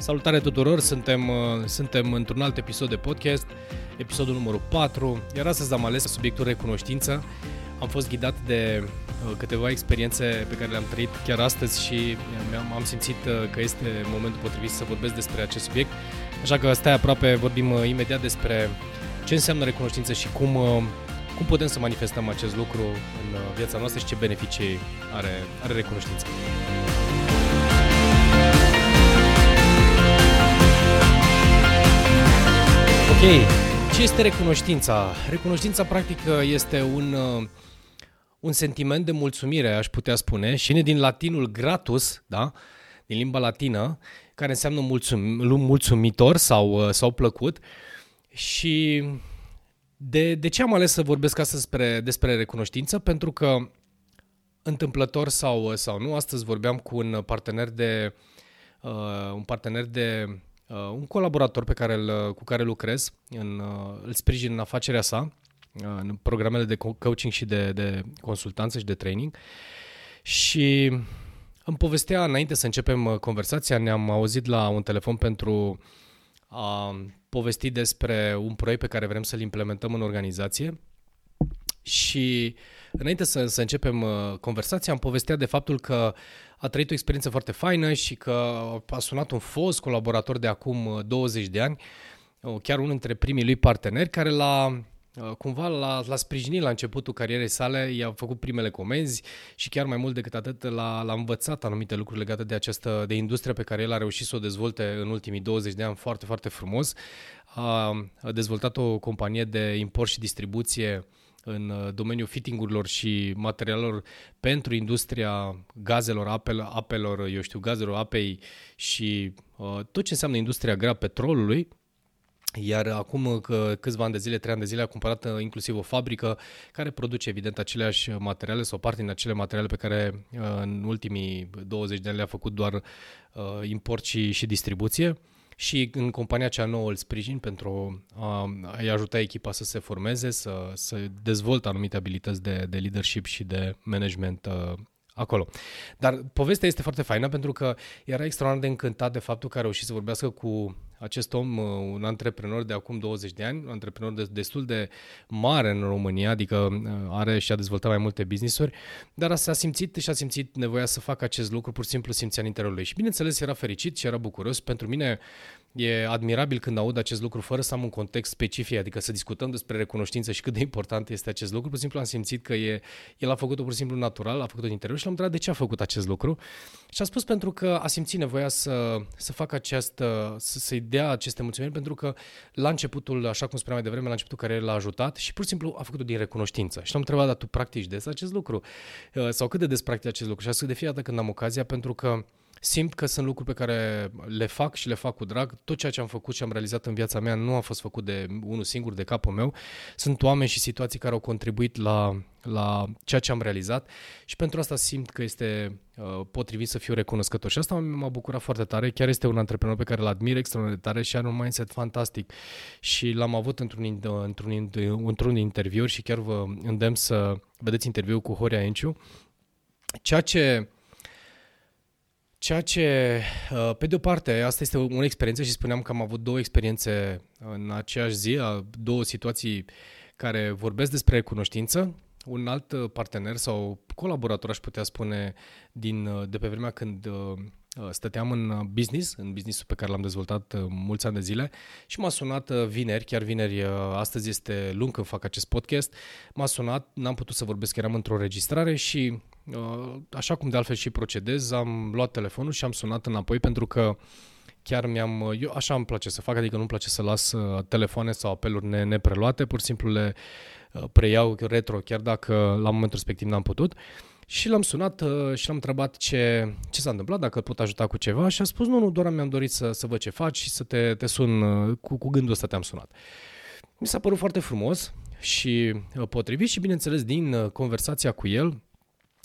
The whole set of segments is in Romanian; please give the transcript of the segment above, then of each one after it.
Salutare tuturor, suntem, uh, suntem într-un alt episod de podcast, episodul numărul 4, iar astăzi am ales subiectul recunoștință. Am fost ghidat de uh, câteva experiențe pe care le-am trăit chiar astăzi și am, am simțit uh, că este momentul potrivit să vorbesc despre acest subiect. Așa că stai aproape, vorbim imediat despre ce înseamnă recunoștință și cum, cum putem să manifestăm acest lucru în viața noastră și ce beneficii are, are recunoștința. Ok, ce este recunoștința? Recunoștința practic este un, uh, un sentiment de mulțumire, aș putea spune, și ne din latinul gratus, da? din limba latină, care înseamnă mulțum, mulțumitor sau, uh, sau plăcut. Și de, de ce am ales să vorbesc astăzi despre, despre recunoștință? Pentru că întâmplător sau, sau nu, astăzi vorbeam cu un partener de, uh, un partener de uh, un colaborator pe care îl, cu care lucrez, în, uh, îl sprijin în afacerea sa, uh, în programele de coaching și de, de consultanță și de training. Și îmi povestea, înainte să începem uh, conversația, ne-am auzit la un telefon pentru a povesti despre un proiect pe care vrem să-l implementăm în organizație și înainte să, să începem uh, conversația, am povestea de faptul că a trăit o experiență foarte faină și că a sunat un fost colaborator de acum 20 uh, de ani, uh, chiar unul dintre primii lui parteneri, care l-a cumva l-a, l-a sprijinit la începutul carierei sale, i-a făcut primele comenzi și chiar mai mult decât atât l-a, l-a învățat anumite lucruri legate de această de industria pe care el a reușit să o dezvolte în ultimii 20 de ani foarte, foarte frumos. A, a dezvoltat o companie de import și distribuție în uh, domeniul fittingurilor și materialelor pentru industria gazelor, apel, apelor, eu știu, gazelor, apei și uh, tot ce înseamnă industria grea petrolului, iar acum uh, că câțiva ani de zile, trei ani de zile, a cumpărat uh, inclusiv o fabrică care produce evident aceleași materiale sau parte din acele materiale pe care în ultimii 20 de ani le-a făcut doar import și, și distribuție și în compania cea nouă îl sprijin pentru a-i ajuta echipa să se formeze, să, să dezvolte anumite abilități de, de leadership și de management uh, acolo. Dar povestea este foarte faină pentru că era extraordinar de încântat de faptul că a reușit să vorbească cu acest om, uh, un antreprenor de acum 20 de ani, un antreprenor de, destul de mare în România, adică uh, are și a dezvoltat mai multe business-uri, dar s-a simțit și a simțit nevoia să facă acest lucru, pur și simplu simțea în interiorul lui. Și bineînțeles era fericit și era bucuros. Pentru mine E admirabil când aud acest lucru fără să am un context specific, adică să discutăm despre recunoștință și cât de important este acest lucru. Pur și simplu am simțit că e, el a făcut-o pur și simplu natural, a făcut-o din interior și l-am întrebat de ce a făcut acest lucru. Și a spus pentru că a simțit nevoia să, să facă această, să, să-i dea aceste mulțumiri, pentru că la începutul, așa cum spuneam mai devreme, la începutul care l-a ajutat și pur și simplu a făcut-o din recunoștință. Și l-am întrebat, dar tu practici des acest lucru? Uh, sau cât de des practici acest lucru? Și a spus de fiecare dată când am ocazia, pentru că simt că sunt lucruri pe care le fac și le fac cu drag. Tot ceea ce am făcut și am realizat în viața mea nu a fost făcut de unul singur, de capul meu. Sunt oameni și situații care au contribuit la, la ceea ce am realizat și pentru asta simt că este uh, potrivit să fiu recunoscător. Și asta m-a bucurat foarte tare. Chiar este un antreprenor pe care îl admir extraordinar de tare și are un mindset fantastic. Și l-am avut într-un, într-un, într-un interviu și chiar vă îndemn să vedeți interviul cu Horia Enciu. Ceea ce Ceea ce, uh, pe de o parte, asta este o experiență și spuneam că am avut două experiențe în aceeași zi, două situații care vorbesc despre cunoștință. Un alt uh, partener sau colaborator, aș putea spune, din, uh, de pe vremea când stăteam în business, în businessul pe care l-am dezvoltat mulți ani de zile și m-a sunat vineri, chiar vineri, astăzi este lung când fac acest podcast, m-a sunat, n-am putut să vorbesc, eram într-o registrare și Uh, așa cum de altfel și procedez, am luat telefonul și am sunat înapoi pentru că chiar mi-am, uh, eu așa îmi place să fac, adică nu-mi place să las uh, telefoane sau apeluri ne, nepreluate, pur și simplu le preiau retro, chiar dacă la momentul respectiv n-am putut. Și l-am sunat și l-am întrebat ce, ce s-a întâmplat, dacă pot ajuta cu ceva și a spus nu, nu, doar mi-am dorit să, să văd ce faci și să te, te sun, cu, cu gândul ăsta te-am sunat. Mi s-a părut foarte frumos și potrivit și bineînțeles din conversația cu el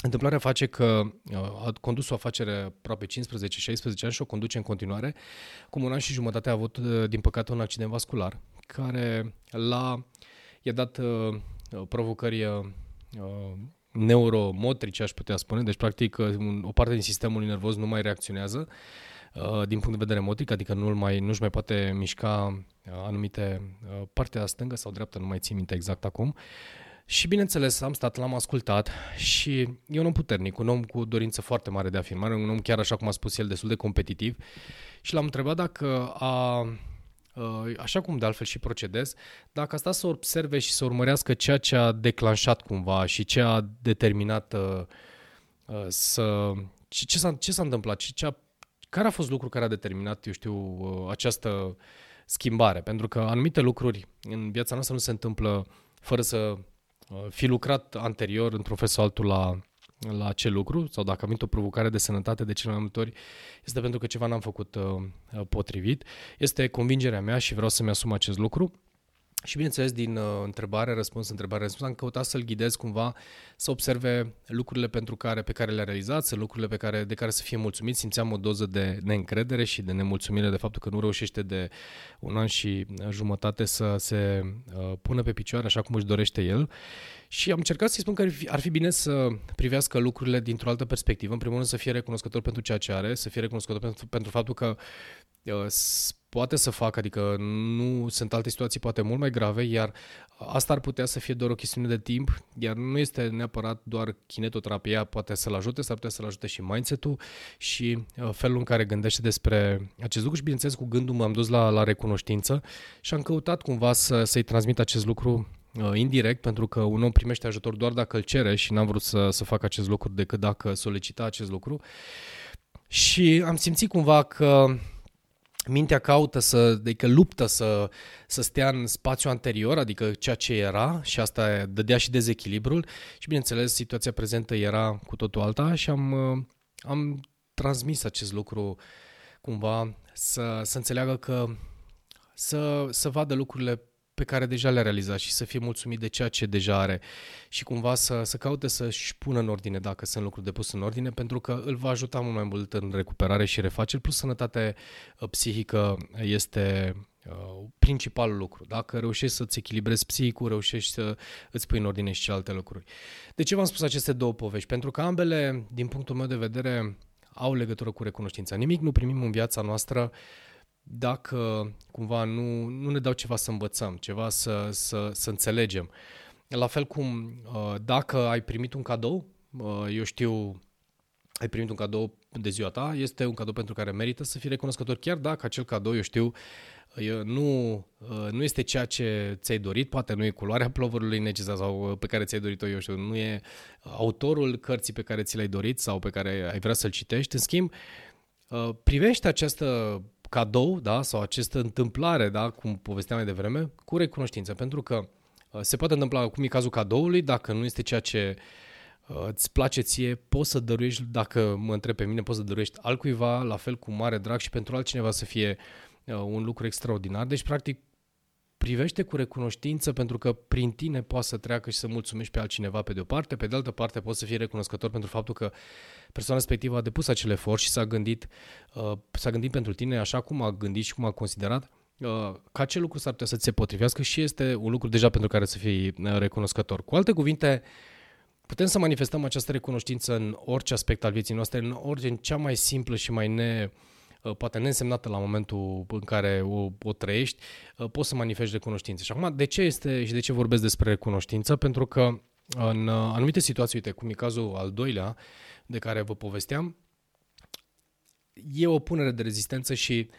Întâmplarea face că uh, a condus o afacere aproape 15-16 ani și o conduce în continuare. Cum un an și jumătate a avut, uh, din păcate, un accident vascular care l-a, i-a dat uh, provocări neuromotrice, aș putea spune, deci practic o parte din sistemul nervos nu mai reacționează din punct de vedere motric, adică nu mai, nu-și mai poate mișca anumite partea stângă sau dreaptă, nu mai țin minte exact acum. Și bineînțeles, am stat, l-am ascultat și e un om puternic, un om cu dorință foarte mare de afirmare, un om chiar așa cum a spus el, destul de competitiv și l-am întrebat dacă a, așa cum de altfel și procedez, dacă a stat să observe și să urmărească ceea ce a declanșat cumva și ce a determinat uh, să... Ce, ce, s-a, ce s-a întâmplat? Ce, ce a, care a fost lucru care a determinat, eu știu, această schimbare? Pentru că anumite lucruri în viața noastră nu se întâmplă fără să Uh, fi lucrat anterior într-un fel sau altul la, la acel lucru sau dacă am venit o provocare de sănătate de cele mai multe ori, este pentru că ceva n-am făcut uh, uh, potrivit. Este convingerea mea și vreau să-mi asum acest lucru și bineînțeles, din uh, întrebare, răspuns, întrebare, răspuns, am căutat să-l ghidez cumva să observe lucrurile pentru care, pe care le-a realizat, să lucrurile pe care, de care să fie mulțumit. Simțeam o doză de neîncredere și de nemulțumire de faptul că nu reușește de un an și jumătate să se uh, pună pe picioare așa cum își dorește el. Și am încercat să-i spun că ar fi, ar fi bine să privească lucrurile dintr-o altă perspectivă. În primul rând să fie recunoscător pentru ceea ce are, să fie recunoscător pentru, pentru faptul că uh, poate să facă, adică nu sunt alte situații poate mult mai grave, iar asta ar putea să fie doar o chestiune de timp, iar nu este neapărat doar kinetoterapia, poate să-l ajute, s-ar putea să-l ajute și mindset-ul și uh, felul în care gândește despre acest lucru și bineînțeles cu gândul m-am dus la, la recunoștință și am căutat cumva să, să-i transmit acest lucru uh, indirect, pentru că un om primește ajutor doar dacă îl cere și n-am vrut să, să fac acest lucru decât dacă solicita acest lucru. Și am simțit cumva că mintea caută să, adică luptă să, să stea în spațiu anterior, adică ceea ce era și asta dădea și dezechilibrul. Și bineînțeles situația prezentă era cu totul alta și am, am transmis acest lucru cumva să, să înțeleagă că să, să vadă lucrurile pe care deja le-a realizat și să fie mulțumit de ceea ce deja are și cumva să, să caute să-și pună în ordine dacă sunt lucruri de pus în ordine, pentru că îl va ajuta mult mai mult în recuperare și refaceri, plus sănătate uh, psihică este uh, principalul lucru. Dacă reușești să-ți echilibrezi psihicul, reușești să îți pui în ordine și celelalte lucruri. De ce v-am spus aceste două povești? Pentru că ambele, din punctul meu de vedere, au legătură cu recunoștința. Nimic nu primim în viața noastră uh, dacă cumva nu, nu ne dau ceva să învățăm, ceva să, să, să înțelegem. La fel cum uh, dacă ai primit un cadou, uh, eu știu, ai primit un cadou de ziua ta, este un cadou pentru care merită să fii recunoscător, chiar dacă acel cadou, eu știu, nu, uh, nu este ceea ce ți-ai dorit, poate nu e culoarea plovărului necesar sau pe care ți-ai dorit-o, eu știu, nu e autorul cărții pe care ți l-ai dorit sau pe care ai vrea să-l citești, în schimb, privește această cadou, da, sau această întâmplare, da, cum povesteam mai devreme, cu recunoștință, pentru că uh, se poate întâmpla, cum e cazul cadoului, dacă nu este ceea ce uh, îți place ție, poți să dăruiești, dacă mă întreb pe mine, poți să dăruiești altcuiva, la fel cu mare drag și pentru altcineva să fie uh, un lucru extraordinar. Deci, practic, privește cu recunoștință pentru că prin tine poți să treacă și să mulțumești pe altcineva pe de o parte, pe de altă parte poți să fii recunoscător pentru faptul că persoana respectivă a depus acel efort și s-a gândit, uh, s-a gândit pentru tine așa cum a gândit și cum a considerat uh, că acel lucru s-ar putea să ți se potrivească și este un lucru deja pentru care să fii uh, recunoscător. Cu alte cuvinte, putem să manifestăm această recunoștință în orice aspect al vieții noastre, în orice, în cea mai simplă și mai ne, uh, poate neînsemnată la momentul în care o, o trăiești, uh, poți să manifesti recunoștință. Și acum, de ce este și de ce vorbesc despre recunoștință? Pentru că în anumite situații, uite, cum e cazul al doilea, de care vă povesteam, e o punere de rezistență și uh,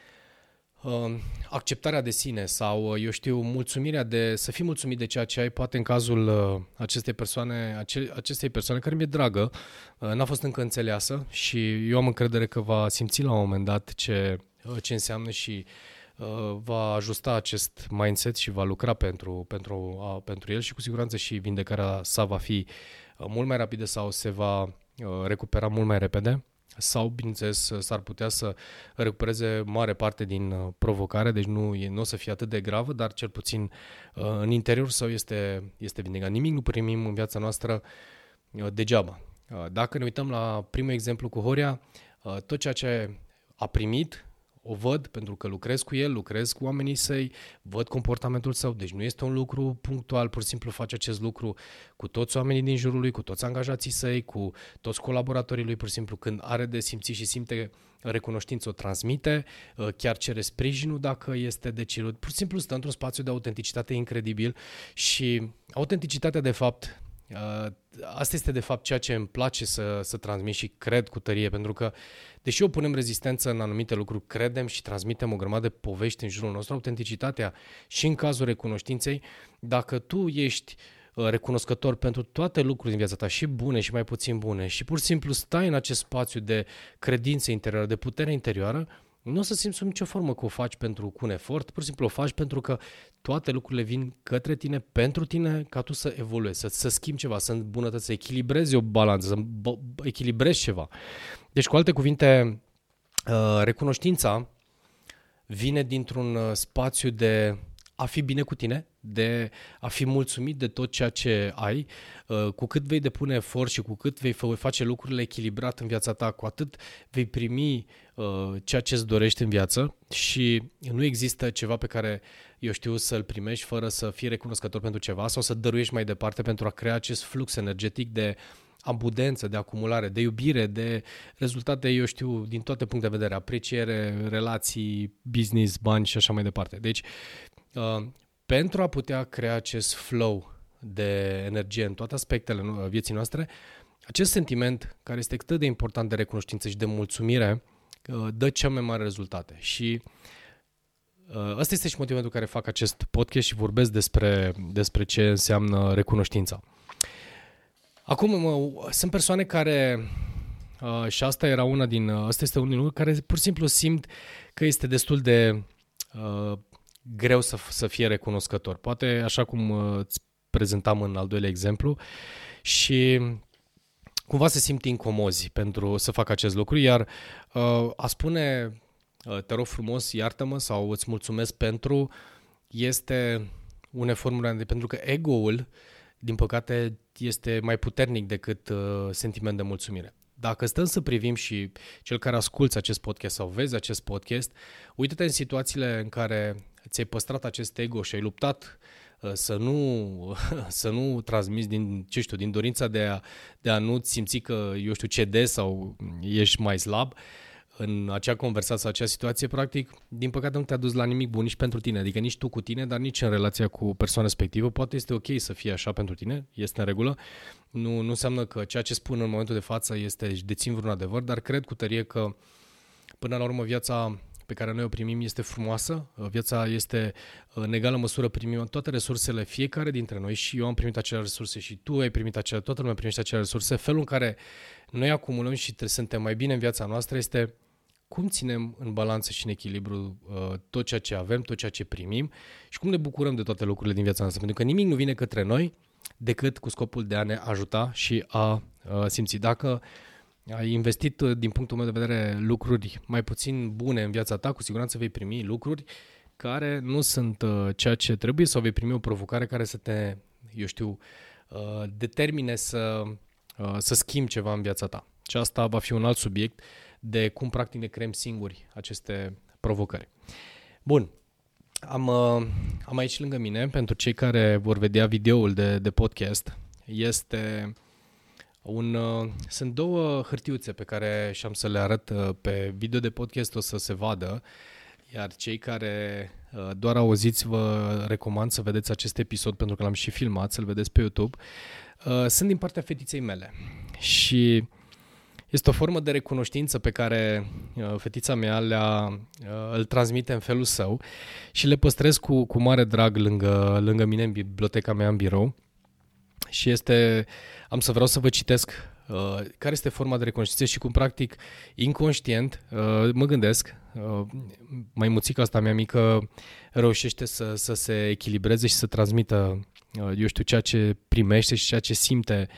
acceptarea de sine sau, uh, eu știu, mulțumirea de, să fii mulțumit de ceea ce ai, poate în cazul uh, acestei persoane, ace, acestei persoane care mi-e dragă, uh, n-a fost încă înțeleasă și eu am încredere că va simți la un moment dat ce, uh, ce înseamnă și uh, va ajusta acest mindset și va lucra pentru, pentru, uh, pentru el și cu siguranță și vindecarea sa va fi uh, mult mai rapidă sau se va Uh, recupera mult mai repede sau, bineînțeles, s-ar putea să recupereze mare parte din uh, provocare, deci nu, e, nu o să fie atât de gravă, dar cel puțin uh, în interior său este, este vindecat. Nimic nu primim în viața noastră degeaba. Dacă ne uităm la primul exemplu cu Horia, tot ceea ce a primit o văd pentru că lucrez cu el, lucrez cu oamenii săi, văd comportamentul său, deci nu este un lucru punctual, pur și simplu face acest lucru cu toți oamenii din jurul lui, cu toți angajații săi, cu toți colaboratorii lui, pur și simplu când are de simțit și simte recunoștință o transmite, uh, chiar cere sprijinul dacă este de cerut. Pur și simplu stă într-un spațiu de autenticitate incredibil și autenticitatea de fapt Uh, asta este de fapt ceea ce îmi place să, să transmit și cred cu tărie, pentru că deși o punem rezistență în anumite lucruri, credem și transmitem o grămadă de povești în jurul nostru, autenticitatea și în cazul recunoștinței, dacă tu ești uh, recunoscător pentru toate lucrurile din viața ta, și bune și mai puțin bune, și pur și simplu stai în acest spațiu de credință interioară, de putere interioară, nu o să simți sub nicio formă că o faci pentru cu un efort, pur și simplu o faci pentru că toate lucrurile vin către tine, pentru tine, ca tu să evoluezi, să, să schimbi ceva, să îmbunătăți, să echilibrezi o balanță, să echilibrezi ceva. Deci, cu alte cuvinte, uh, recunoștința vine dintr-un uh, spațiu de a fi bine cu tine, de a fi mulțumit de tot ceea ce ai, uh, cu cât vei depune efort și cu cât vei face lucrurile echilibrat în viața ta, cu atât vei primi uh, ceea ce îți dorești în viață și nu există ceva pe care eu știu să-l primești fără să fii recunoscător pentru ceva sau să dăruiești mai departe pentru a crea acest flux energetic de abundență, de acumulare, de iubire, de rezultate, eu știu, din toate puncte de vedere, apreciere, relații, business, bani și așa mai departe. Deci, uh, pentru a putea crea acest flow de energie în toate aspectele vieții noastre, acest sentiment, care este atât de important de recunoștință și de mulțumire, uh, dă cea mai mare rezultate. Și uh, ăsta este și motivul pentru care fac acest podcast și vorbesc despre, despre ce înseamnă recunoștința. Acum, mă, sunt persoane care, uh, și asta era una din, asta este unul din lucruri, care pur și simplu simt că este destul de greu să, să fie recunoscător. Poate așa cum uh, îți prezentam în al doilea exemplu și cumva se simt incomozi pentru să facă acest lucru, iar uh, a spune uh, te rog frumos, iartă-mă sau îți mulțumesc pentru este un efort pentru că ego-ul, din păcate, este mai puternic decât uh, sentiment de mulțumire. Dacă stăm să privim și cel care asculți acest podcast sau vezi acest podcast, uite-te în situațiile în care ți-ai păstrat acest ego și ai luptat uh, să nu, să nu transmiți din, ce știu, din dorința de a, de a nu simți că, eu știu, cedezi sau ești mai slab, în acea conversație, acea situație, practic, din păcate nu te-a dus la nimic bun nici pentru tine, adică nici tu cu tine, dar nici în relația cu persoana respectivă. Poate este ok să fie așa pentru tine, este în regulă. Nu, nu înseamnă că ceea ce spun în momentul de față este dețin vreun adevăr, dar cred cu tărie că până la urmă viața pe care noi o primim este frumoasă, viața este în egală măsură primim toate resursele fiecare dintre noi și eu am primit acele resurse și tu ai primit acele, toată lumea primește acele resurse. Felul în care noi acumulăm și suntem mai bine în viața noastră este cum ținem în balanță și în echilibru uh, tot ceea ce avem, tot ceea ce primim și cum ne bucurăm de toate lucrurile din viața noastră. Pentru că nimic nu vine către noi decât cu scopul de a ne ajuta și a uh, simți. Dacă ai investit, uh, din punctul meu de vedere, lucruri mai puțin bune în viața ta, cu siguranță vei primi lucruri care nu sunt uh, ceea ce trebuie sau vei primi o provocare care să te, eu știu, uh, determine să, uh, să schimbi ceva în viața ta. Și asta va fi un alt subiect de cum practic ne creăm singuri aceste provocări. Bun, am, uh, am aici lângă mine, pentru cei care vor vedea videoul de, de podcast, este un, uh, sunt două hârtiuțe pe care și-am să le arăt uh, pe video de podcast, o să se vadă, iar cei care doar auziți vă recomand să vedeți acest episod pentru că l-am și filmat, să-l vedeți pe YouTube. Sunt din partea fetiței mele și este o formă de recunoștință pe care uh, fetița mea le-a, uh, îl transmite în felul său și le păstrez cu, cu mare drag lângă, lângă mine în biblioteca mea în birou. Și este, am să vreau să vă citesc uh, care este forma de recunoștință și cum practic inconștient uh, mă gândesc, uh, mai muțica asta mea mică reușește să, să se echilibreze și să transmită, uh, eu știu, ceea ce primește și ceea ce simte uh,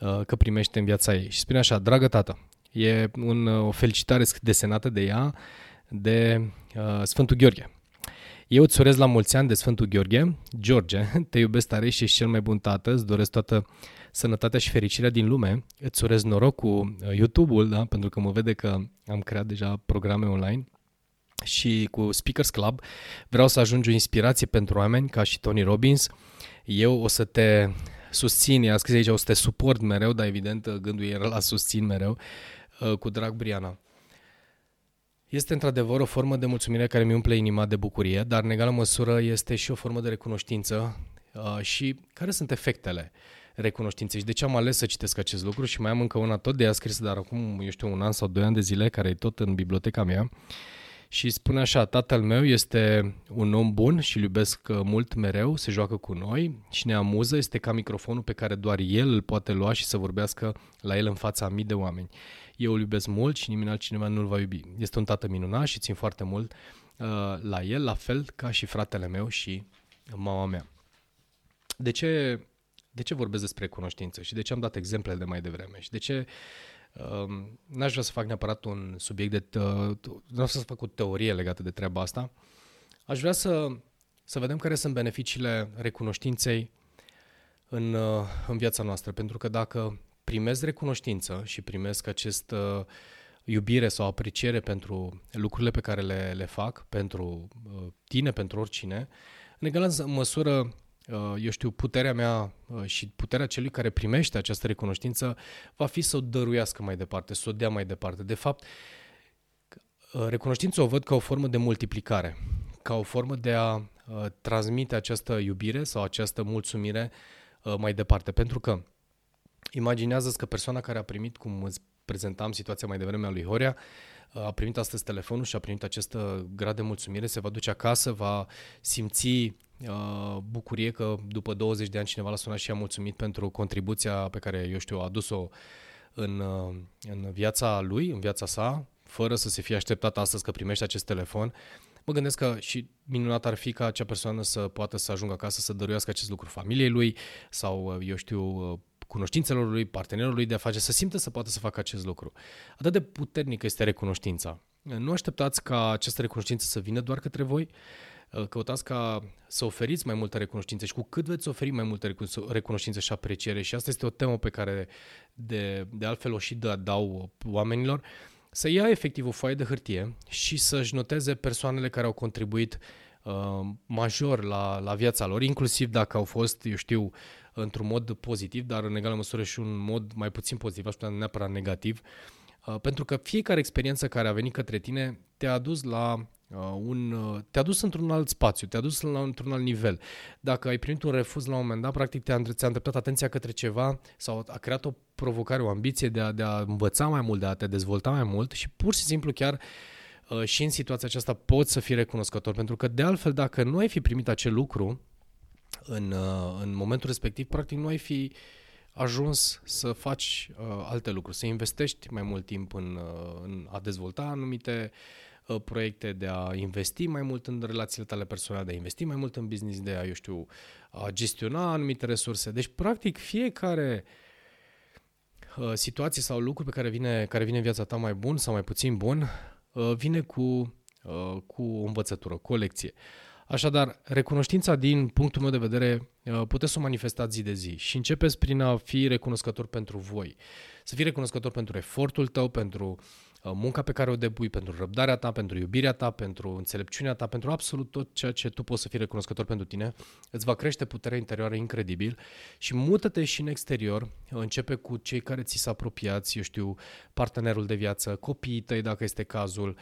Uh, că primește în viața ei. Și spune așa, dragă tată, e un, uh, o felicitare desenată de ea de uh, Sfântul Gheorghe. Eu îți urez la mulți ani de Sfântul Gheorghe. George, te iubesc tare și ești cel mai bun tată, îți doresc toată sănătatea și fericirea din lume. Îți urez noroc cu uh, YouTube-ul, da? pentru că mă vede că am creat deja programe online. și cu Speakers Club vreau să ajungi o inspirație pentru oameni ca și Tony Robbins. Eu o să te susțin, i-a scris aici, o să te suport mereu, dar evident gândul era la susțin mereu, uh, cu drag Briana. Este într-adevăr o formă de mulțumire care mi umple inima de bucurie, dar în egală măsură este și o formă de recunoștință uh, și care sunt efectele recunoștinței și de ce am ales să citesc acest lucru și mai am încă una tot de ea scris, dar acum, eu știu, un an sau doi ani de zile, care e tot în biblioteca mea și spune așa, tatăl meu este un om bun și îl iubesc uh, mult mereu, se joacă cu noi și ne amuză, este ca microfonul pe care doar el îl poate lua și să vorbească la el în fața a mii de oameni. Eu îl iubesc mult și nimeni altcineva nu îl va iubi. Este un tată minunat și țin foarte mult uh, la el, la fel ca și fratele meu și mama mea. De ce, de ce vorbesc despre cunoștință și de ce am dat exemple de mai devreme și de ce uh, n-aș vrea să fac neapărat un subiect de... Uh, nu vreau să fac o teorie legată de treaba asta. Aș vrea să, să vedem care sunt beneficiile recunoștinței în, uh, în viața noastră. Pentru că dacă primesc recunoștință și primesc acest uh, iubire sau apreciere pentru lucrurile pe care le, le fac, pentru uh, tine, pentru oricine, în egală măsură, uh, eu știu, puterea mea uh, și puterea celui care primește această recunoștință va fi să o dăruiască mai departe, să o dea mai departe. De fapt, uh, recunoștința o văd ca o formă de multiplicare, ca o formă de a uh, transmite această iubire sau această mulțumire uh, mai departe. Pentru că Imaginează că persoana care a primit, cum îți prezentam situația mai devreme a lui Horia, a primit astăzi telefonul și a primit acest uh, grad de mulțumire, se va duce acasă, va simți uh, bucurie că după 20 de ani cineva l-a sunat și a mulțumit pentru contribuția pe care, eu știu, a adus-o în, uh, în viața lui, în viața sa, fără să se fie așteptat astăzi că primește acest telefon. Mă gândesc că și minunat ar fi ca acea persoană să poată să ajungă acasă să dăruiască acest lucru familiei lui sau, eu știu, cunoștințelor lui, partenerului lui de afaceri, să simtă să poată să facă acest lucru. Atât de puternică este recunoștința. Nu așteptați ca această recunoștință să vină doar către voi, căutați ca să oferiți mai multă recunoștință și cu cât veți oferi mai multă recunoștință și apreciere, și asta este o temă pe care de, de altfel o și dau oamenilor, să ia efectiv o foaie de hârtie și să-și noteze persoanele care au contribuit uh, major la, la viața lor, inclusiv dacă au fost, eu știu, într-un mod pozitiv, dar în egală măsură și un mod mai puțin pozitiv, aș putea neapărat negativ, uh, pentru că fiecare experiență care a venit către tine te-a adus la uh, un, uh, te-a dus într-un alt spațiu, te-a dus la, într-un alt nivel. Dacă ai primit un refuz la un moment dat, practic te-a, ți-a îndreptat atenția către ceva sau a creat o provocare, o ambiție de a, de a învăța mai mult, de a te dezvolta mai mult și pur și simplu chiar și în situația aceasta poți să fii recunoscător, pentru că de altfel dacă nu ai fi primit acel lucru, în, uh, în momentul respectiv, practic nu ai fi ajuns să faci uh, alte lucruri, să investești mai mult timp în, uh, în a dezvolta anumite uh, proiecte, de a investi mai mult în relațiile tale personale, de a investi mai mult în business, de a, eu știu, a gestiona anumite resurse. Deci, practic, fiecare uh, situație sau lucru pe care vine, care vine în viața ta mai bun sau mai puțin bun, uh, vine cu, uh, cu o învățătură, cu o lecție. Uh, Așadar, recunoștința din punctul meu de vedere uh, puteți să o manifestați zi de zi și începeți prin a fi recunoscător pentru voi. Să fii recunoscător pentru efortul tău, pentru uh, munca pe care o depui, pentru răbdarea ta, pentru iubirea ta, pentru înțelepciunea ta, pentru absolut tot ceea ce tu poți să fii recunoscător pentru tine, îți va crește puterea interioară incredibil și mută-te și în exterior, începe cu cei care ți s-a apropiați, eu știu, partenerul de viață, copiii tăi dacă este cazul, um,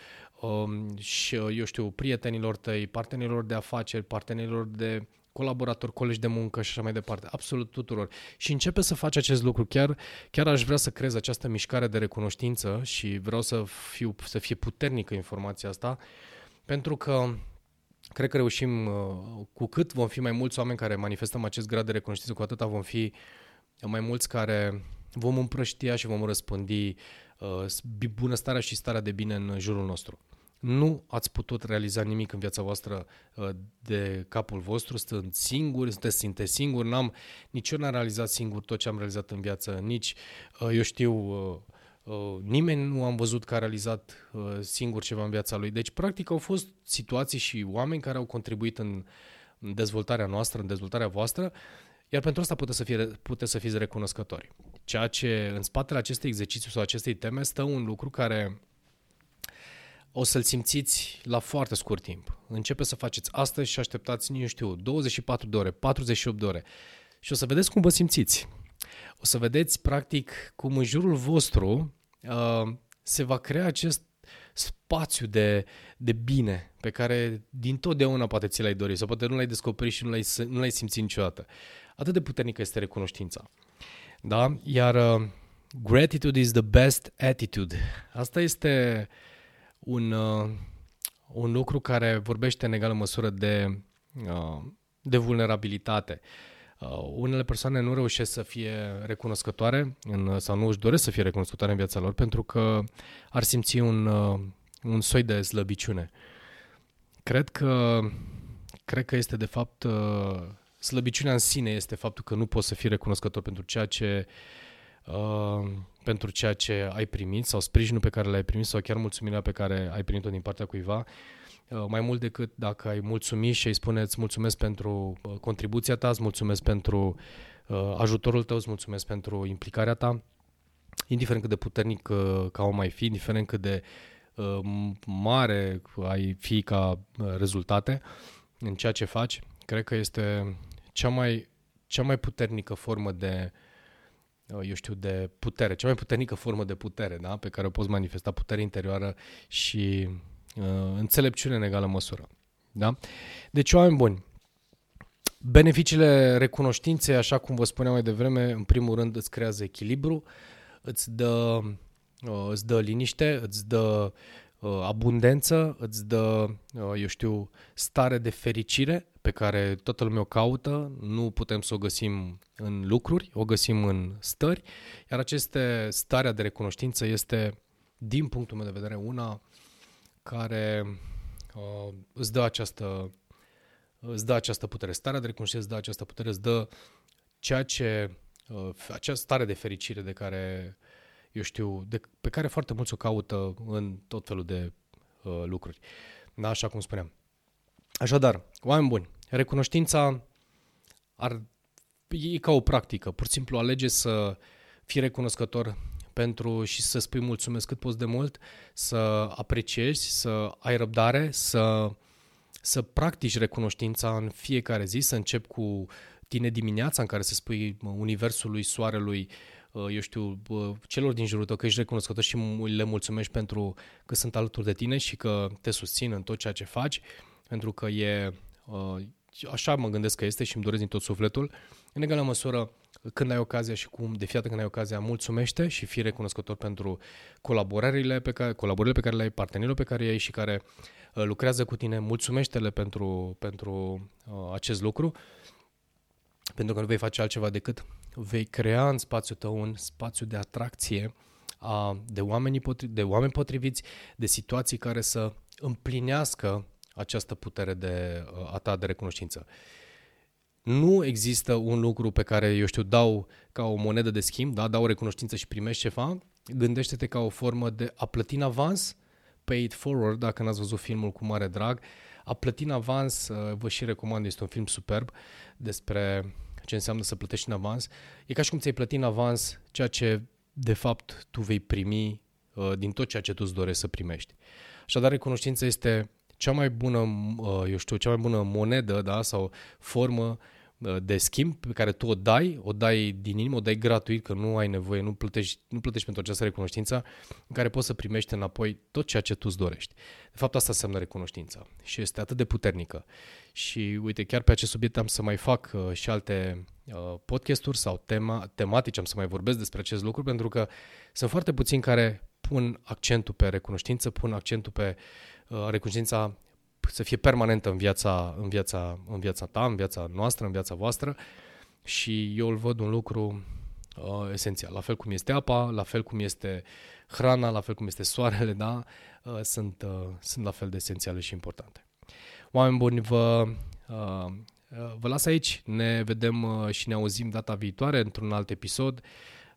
și, eu știu, prietenilor tăi, partenerilor de afaceri, partenerilor de colaboratori, colegi de muncă și așa mai departe, absolut tuturor. Și începe să faci acest lucru. Chiar, chiar aș vrea să creez această mișcare de recunoștință și vreau să, fiu, să fie puternică informația asta, pentru că cred că reușim, uh, cu cât vom fi mai mulți oameni care manifestăm acest grad de recunoștință, cu atâta vom fi mai mulți care vom împrăștia și vom răspândi uh, bunăstarea și starea de bine în jurul nostru. Nu ați putut realiza nimic în viața voastră uh, de capul vostru, stând singuri, sunteți, sunteți singuri, n-am, nici eu n-am realizat singur tot ce am realizat în viață, nici, uh, eu știu, uh, Uh, nimeni nu am văzut că a realizat uh, singur ceva în viața lui. Deci, practic, au fost situații și oameni care au contribuit în, în dezvoltarea noastră, în dezvoltarea voastră, iar pentru asta puteți să, fie, puteți să fiți recunoscători. Ceea ce în spatele acestui exercițiu sau acestei teme stă un lucru care o să-l simțiți la foarte scurt timp. Începe să faceți astăzi și așteptați, nu știu, 24 de ore, 48 de ore și o să vedeți cum vă simțiți. O să vedeți, practic, cum în jurul vostru uh, se va crea acest spațiu de, de bine pe care din totdeauna poate ți l-ai dorit sau poate nu l-ai descoperit și nu l-ai, nu l-ai simțit niciodată. Atât de puternică este recunoștința. Da? Iar uh, gratitude is the best attitude. Asta este un, uh, un lucru care vorbește în egală măsură de, uh, de vulnerabilitate. Uh, unele persoane nu reușesc să fie recunoscătoare în, sau nu își doresc să fie recunoscătoare în viața lor pentru că ar simți un, uh, un soi de slăbiciune. Cred că, cred că este de fapt uh, slăbiciunea în sine este faptul că nu poți să fii recunoscător pentru ceea ce uh, pentru ceea ce ai primit sau sprijinul pe care l-ai primit sau chiar mulțumirea pe care ai primit-o din partea cuiva, uh, mai mult decât dacă ai mulțumit și îți spuneți mulțumesc pentru uh, contribuția ta, îți mulțumesc pentru uh, ajutorul tău, îți mulțumesc pentru implicarea ta, indiferent cât de puternic uh, ca o mai fi, indiferent cât de uh, mare ai fi ca uh, rezultate în ceea ce faci, cred că este cea mai, cea mai puternică formă de, uh, eu știu, de putere, cea mai puternică formă de putere, da? pe care o poți manifesta, putere interioară și uh, înțelepciune în egală măsură. Da? Deci, oameni buni, beneficiile recunoștinței, așa cum vă spuneam mai devreme, în primul rând îți creează echilibru, îți dă, uh, îți dă liniște, îți dă uh, abundență, îți dă, uh, eu știu, stare de fericire pe care toată lumea o caută, nu putem să o găsim în lucruri, o găsim în stări, iar aceste starea de recunoștință este, din punctul meu de vedere, una care uh, îți dă această îți dă această putere. Starea de recunoștință îți dă această putere, îți dă ceea ce, uh, această stare de fericire de care, eu știu, de, pe care foarte mulți o caută în tot felul de uh, lucruri. Da, așa cum spuneam. Așadar, oameni buni, Recunoștința ar, e ca o practică. Pur și simplu alege să fii recunoscător pentru și să spui mulțumesc cât poți de mult, să apreciezi, să ai răbdare, să, să practici recunoștința în fiecare zi, să începi cu tine dimineața în care să spui universului, soarelui, uh, eu știu, celor din jurul tău că ești recunoscător și le mulțumești pentru că sunt alături de tine și că te susțin în tot ceea ce faci, pentru că e, uh, așa mă gândesc că este și îmi doresc din tot sufletul. În egală măsură, când ai ocazia și cum de fiată când ai ocazia, mulțumește și fii recunoscător pentru colaborările pe care, colaborările pe care le ai, partenerilor pe care le ai și care uh, lucrează cu tine, mulțumește-le pentru, pentru uh, acest lucru, pentru că nu vei face altceva decât vei crea în spațiul tău un spațiu de atracție a, de, oameni potri, de oameni potriviți, de situații care să împlinească această putere de, uh, a ta de recunoștință. Nu există un lucru pe care, eu știu, dau ca o monedă de schimb, da? dau recunoștință și primești ceva, gândește-te ca o formă de a plăti în avans, pay it forward, dacă n-ați văzut filmul cu mare drag, a plăti în avans, uh, vă și recomand, este un film superb despre ce înseamnă să plătești în avans. E ca și cum ți-ai plăti în avans ceea ce de fapt tu vei primi uh, din tot ceea ce tu îți dorești să primești. Așadar, recunoștința este cea mai bună, uh, eu știu, cea mai bună monedă da, sau formă uh, de schimb pe care tu o dai, o dai din inimă, o dai gratuit, că nu ai nevoie, nu plătești, nu plătești pentru această recunoștință, în care poți să primești înapoi tot ceea ce tu îți dorești. De fapt, asta înseamnă recunoștința și este atât de puternică. Și uite, chiar pe acest subiect am să mai fac uh, și alte uh, podcasturi sau tema, tematici, am să mai vorbesc despre acest lucru, pentru că sunt foarte puțini care pun accentul pe recunoștință, pun accentul pe uh, recunoștința să fie permanentă în viața, în, viața, în viața ta, în viața noastră, în viața voastră și eu îl văd un lucru uh, esențial. La fel cum este apa, la fel cum este hrana, la fel cum este soarele, da? Uh, sunt, uh, sunt la fel de esențiale și importante. Oameni buni, vă, uh, vă las aici. Ne vedem uh, și ne auzim data viitoare într-un alt episod.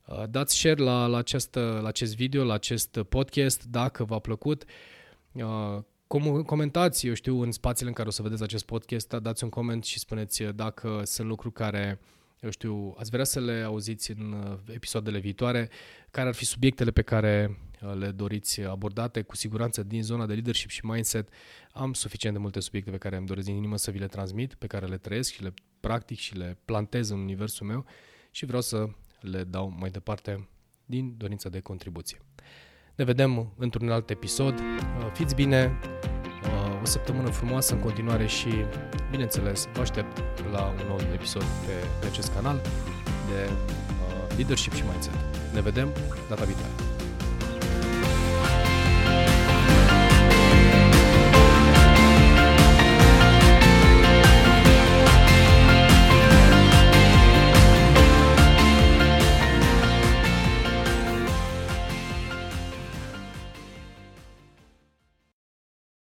Uh, dați share la, la, acest, la acest video, la acest podcast, dacă v-a plăcut. Uh, com- comentați, eu știu, în spațiile în care o să vedeți acest podcast, dați un coment și spuneți dacă sunt lucruri care, eu știu, ați vrea să le auziți în episoadele viitoare, care ar fi subiectele pe care le doriți abordate, cu siguranță din zona de leadership și mindset am suficient de multe subiecte pe care îmi doresc din inimă să vi le transmit, pe care le trăiesc și le practic și le plantez în universul meu și vreau să le dau mai departe din dorința de contribuție. Ne vedem într-un alt episod. Fiți bine, o săptămână frumoasă în continuare și, bineînțeles, vă aștept la un nou episod pe, pe acest canal de uh, leadership și mindset. Ne vedem data viitoare!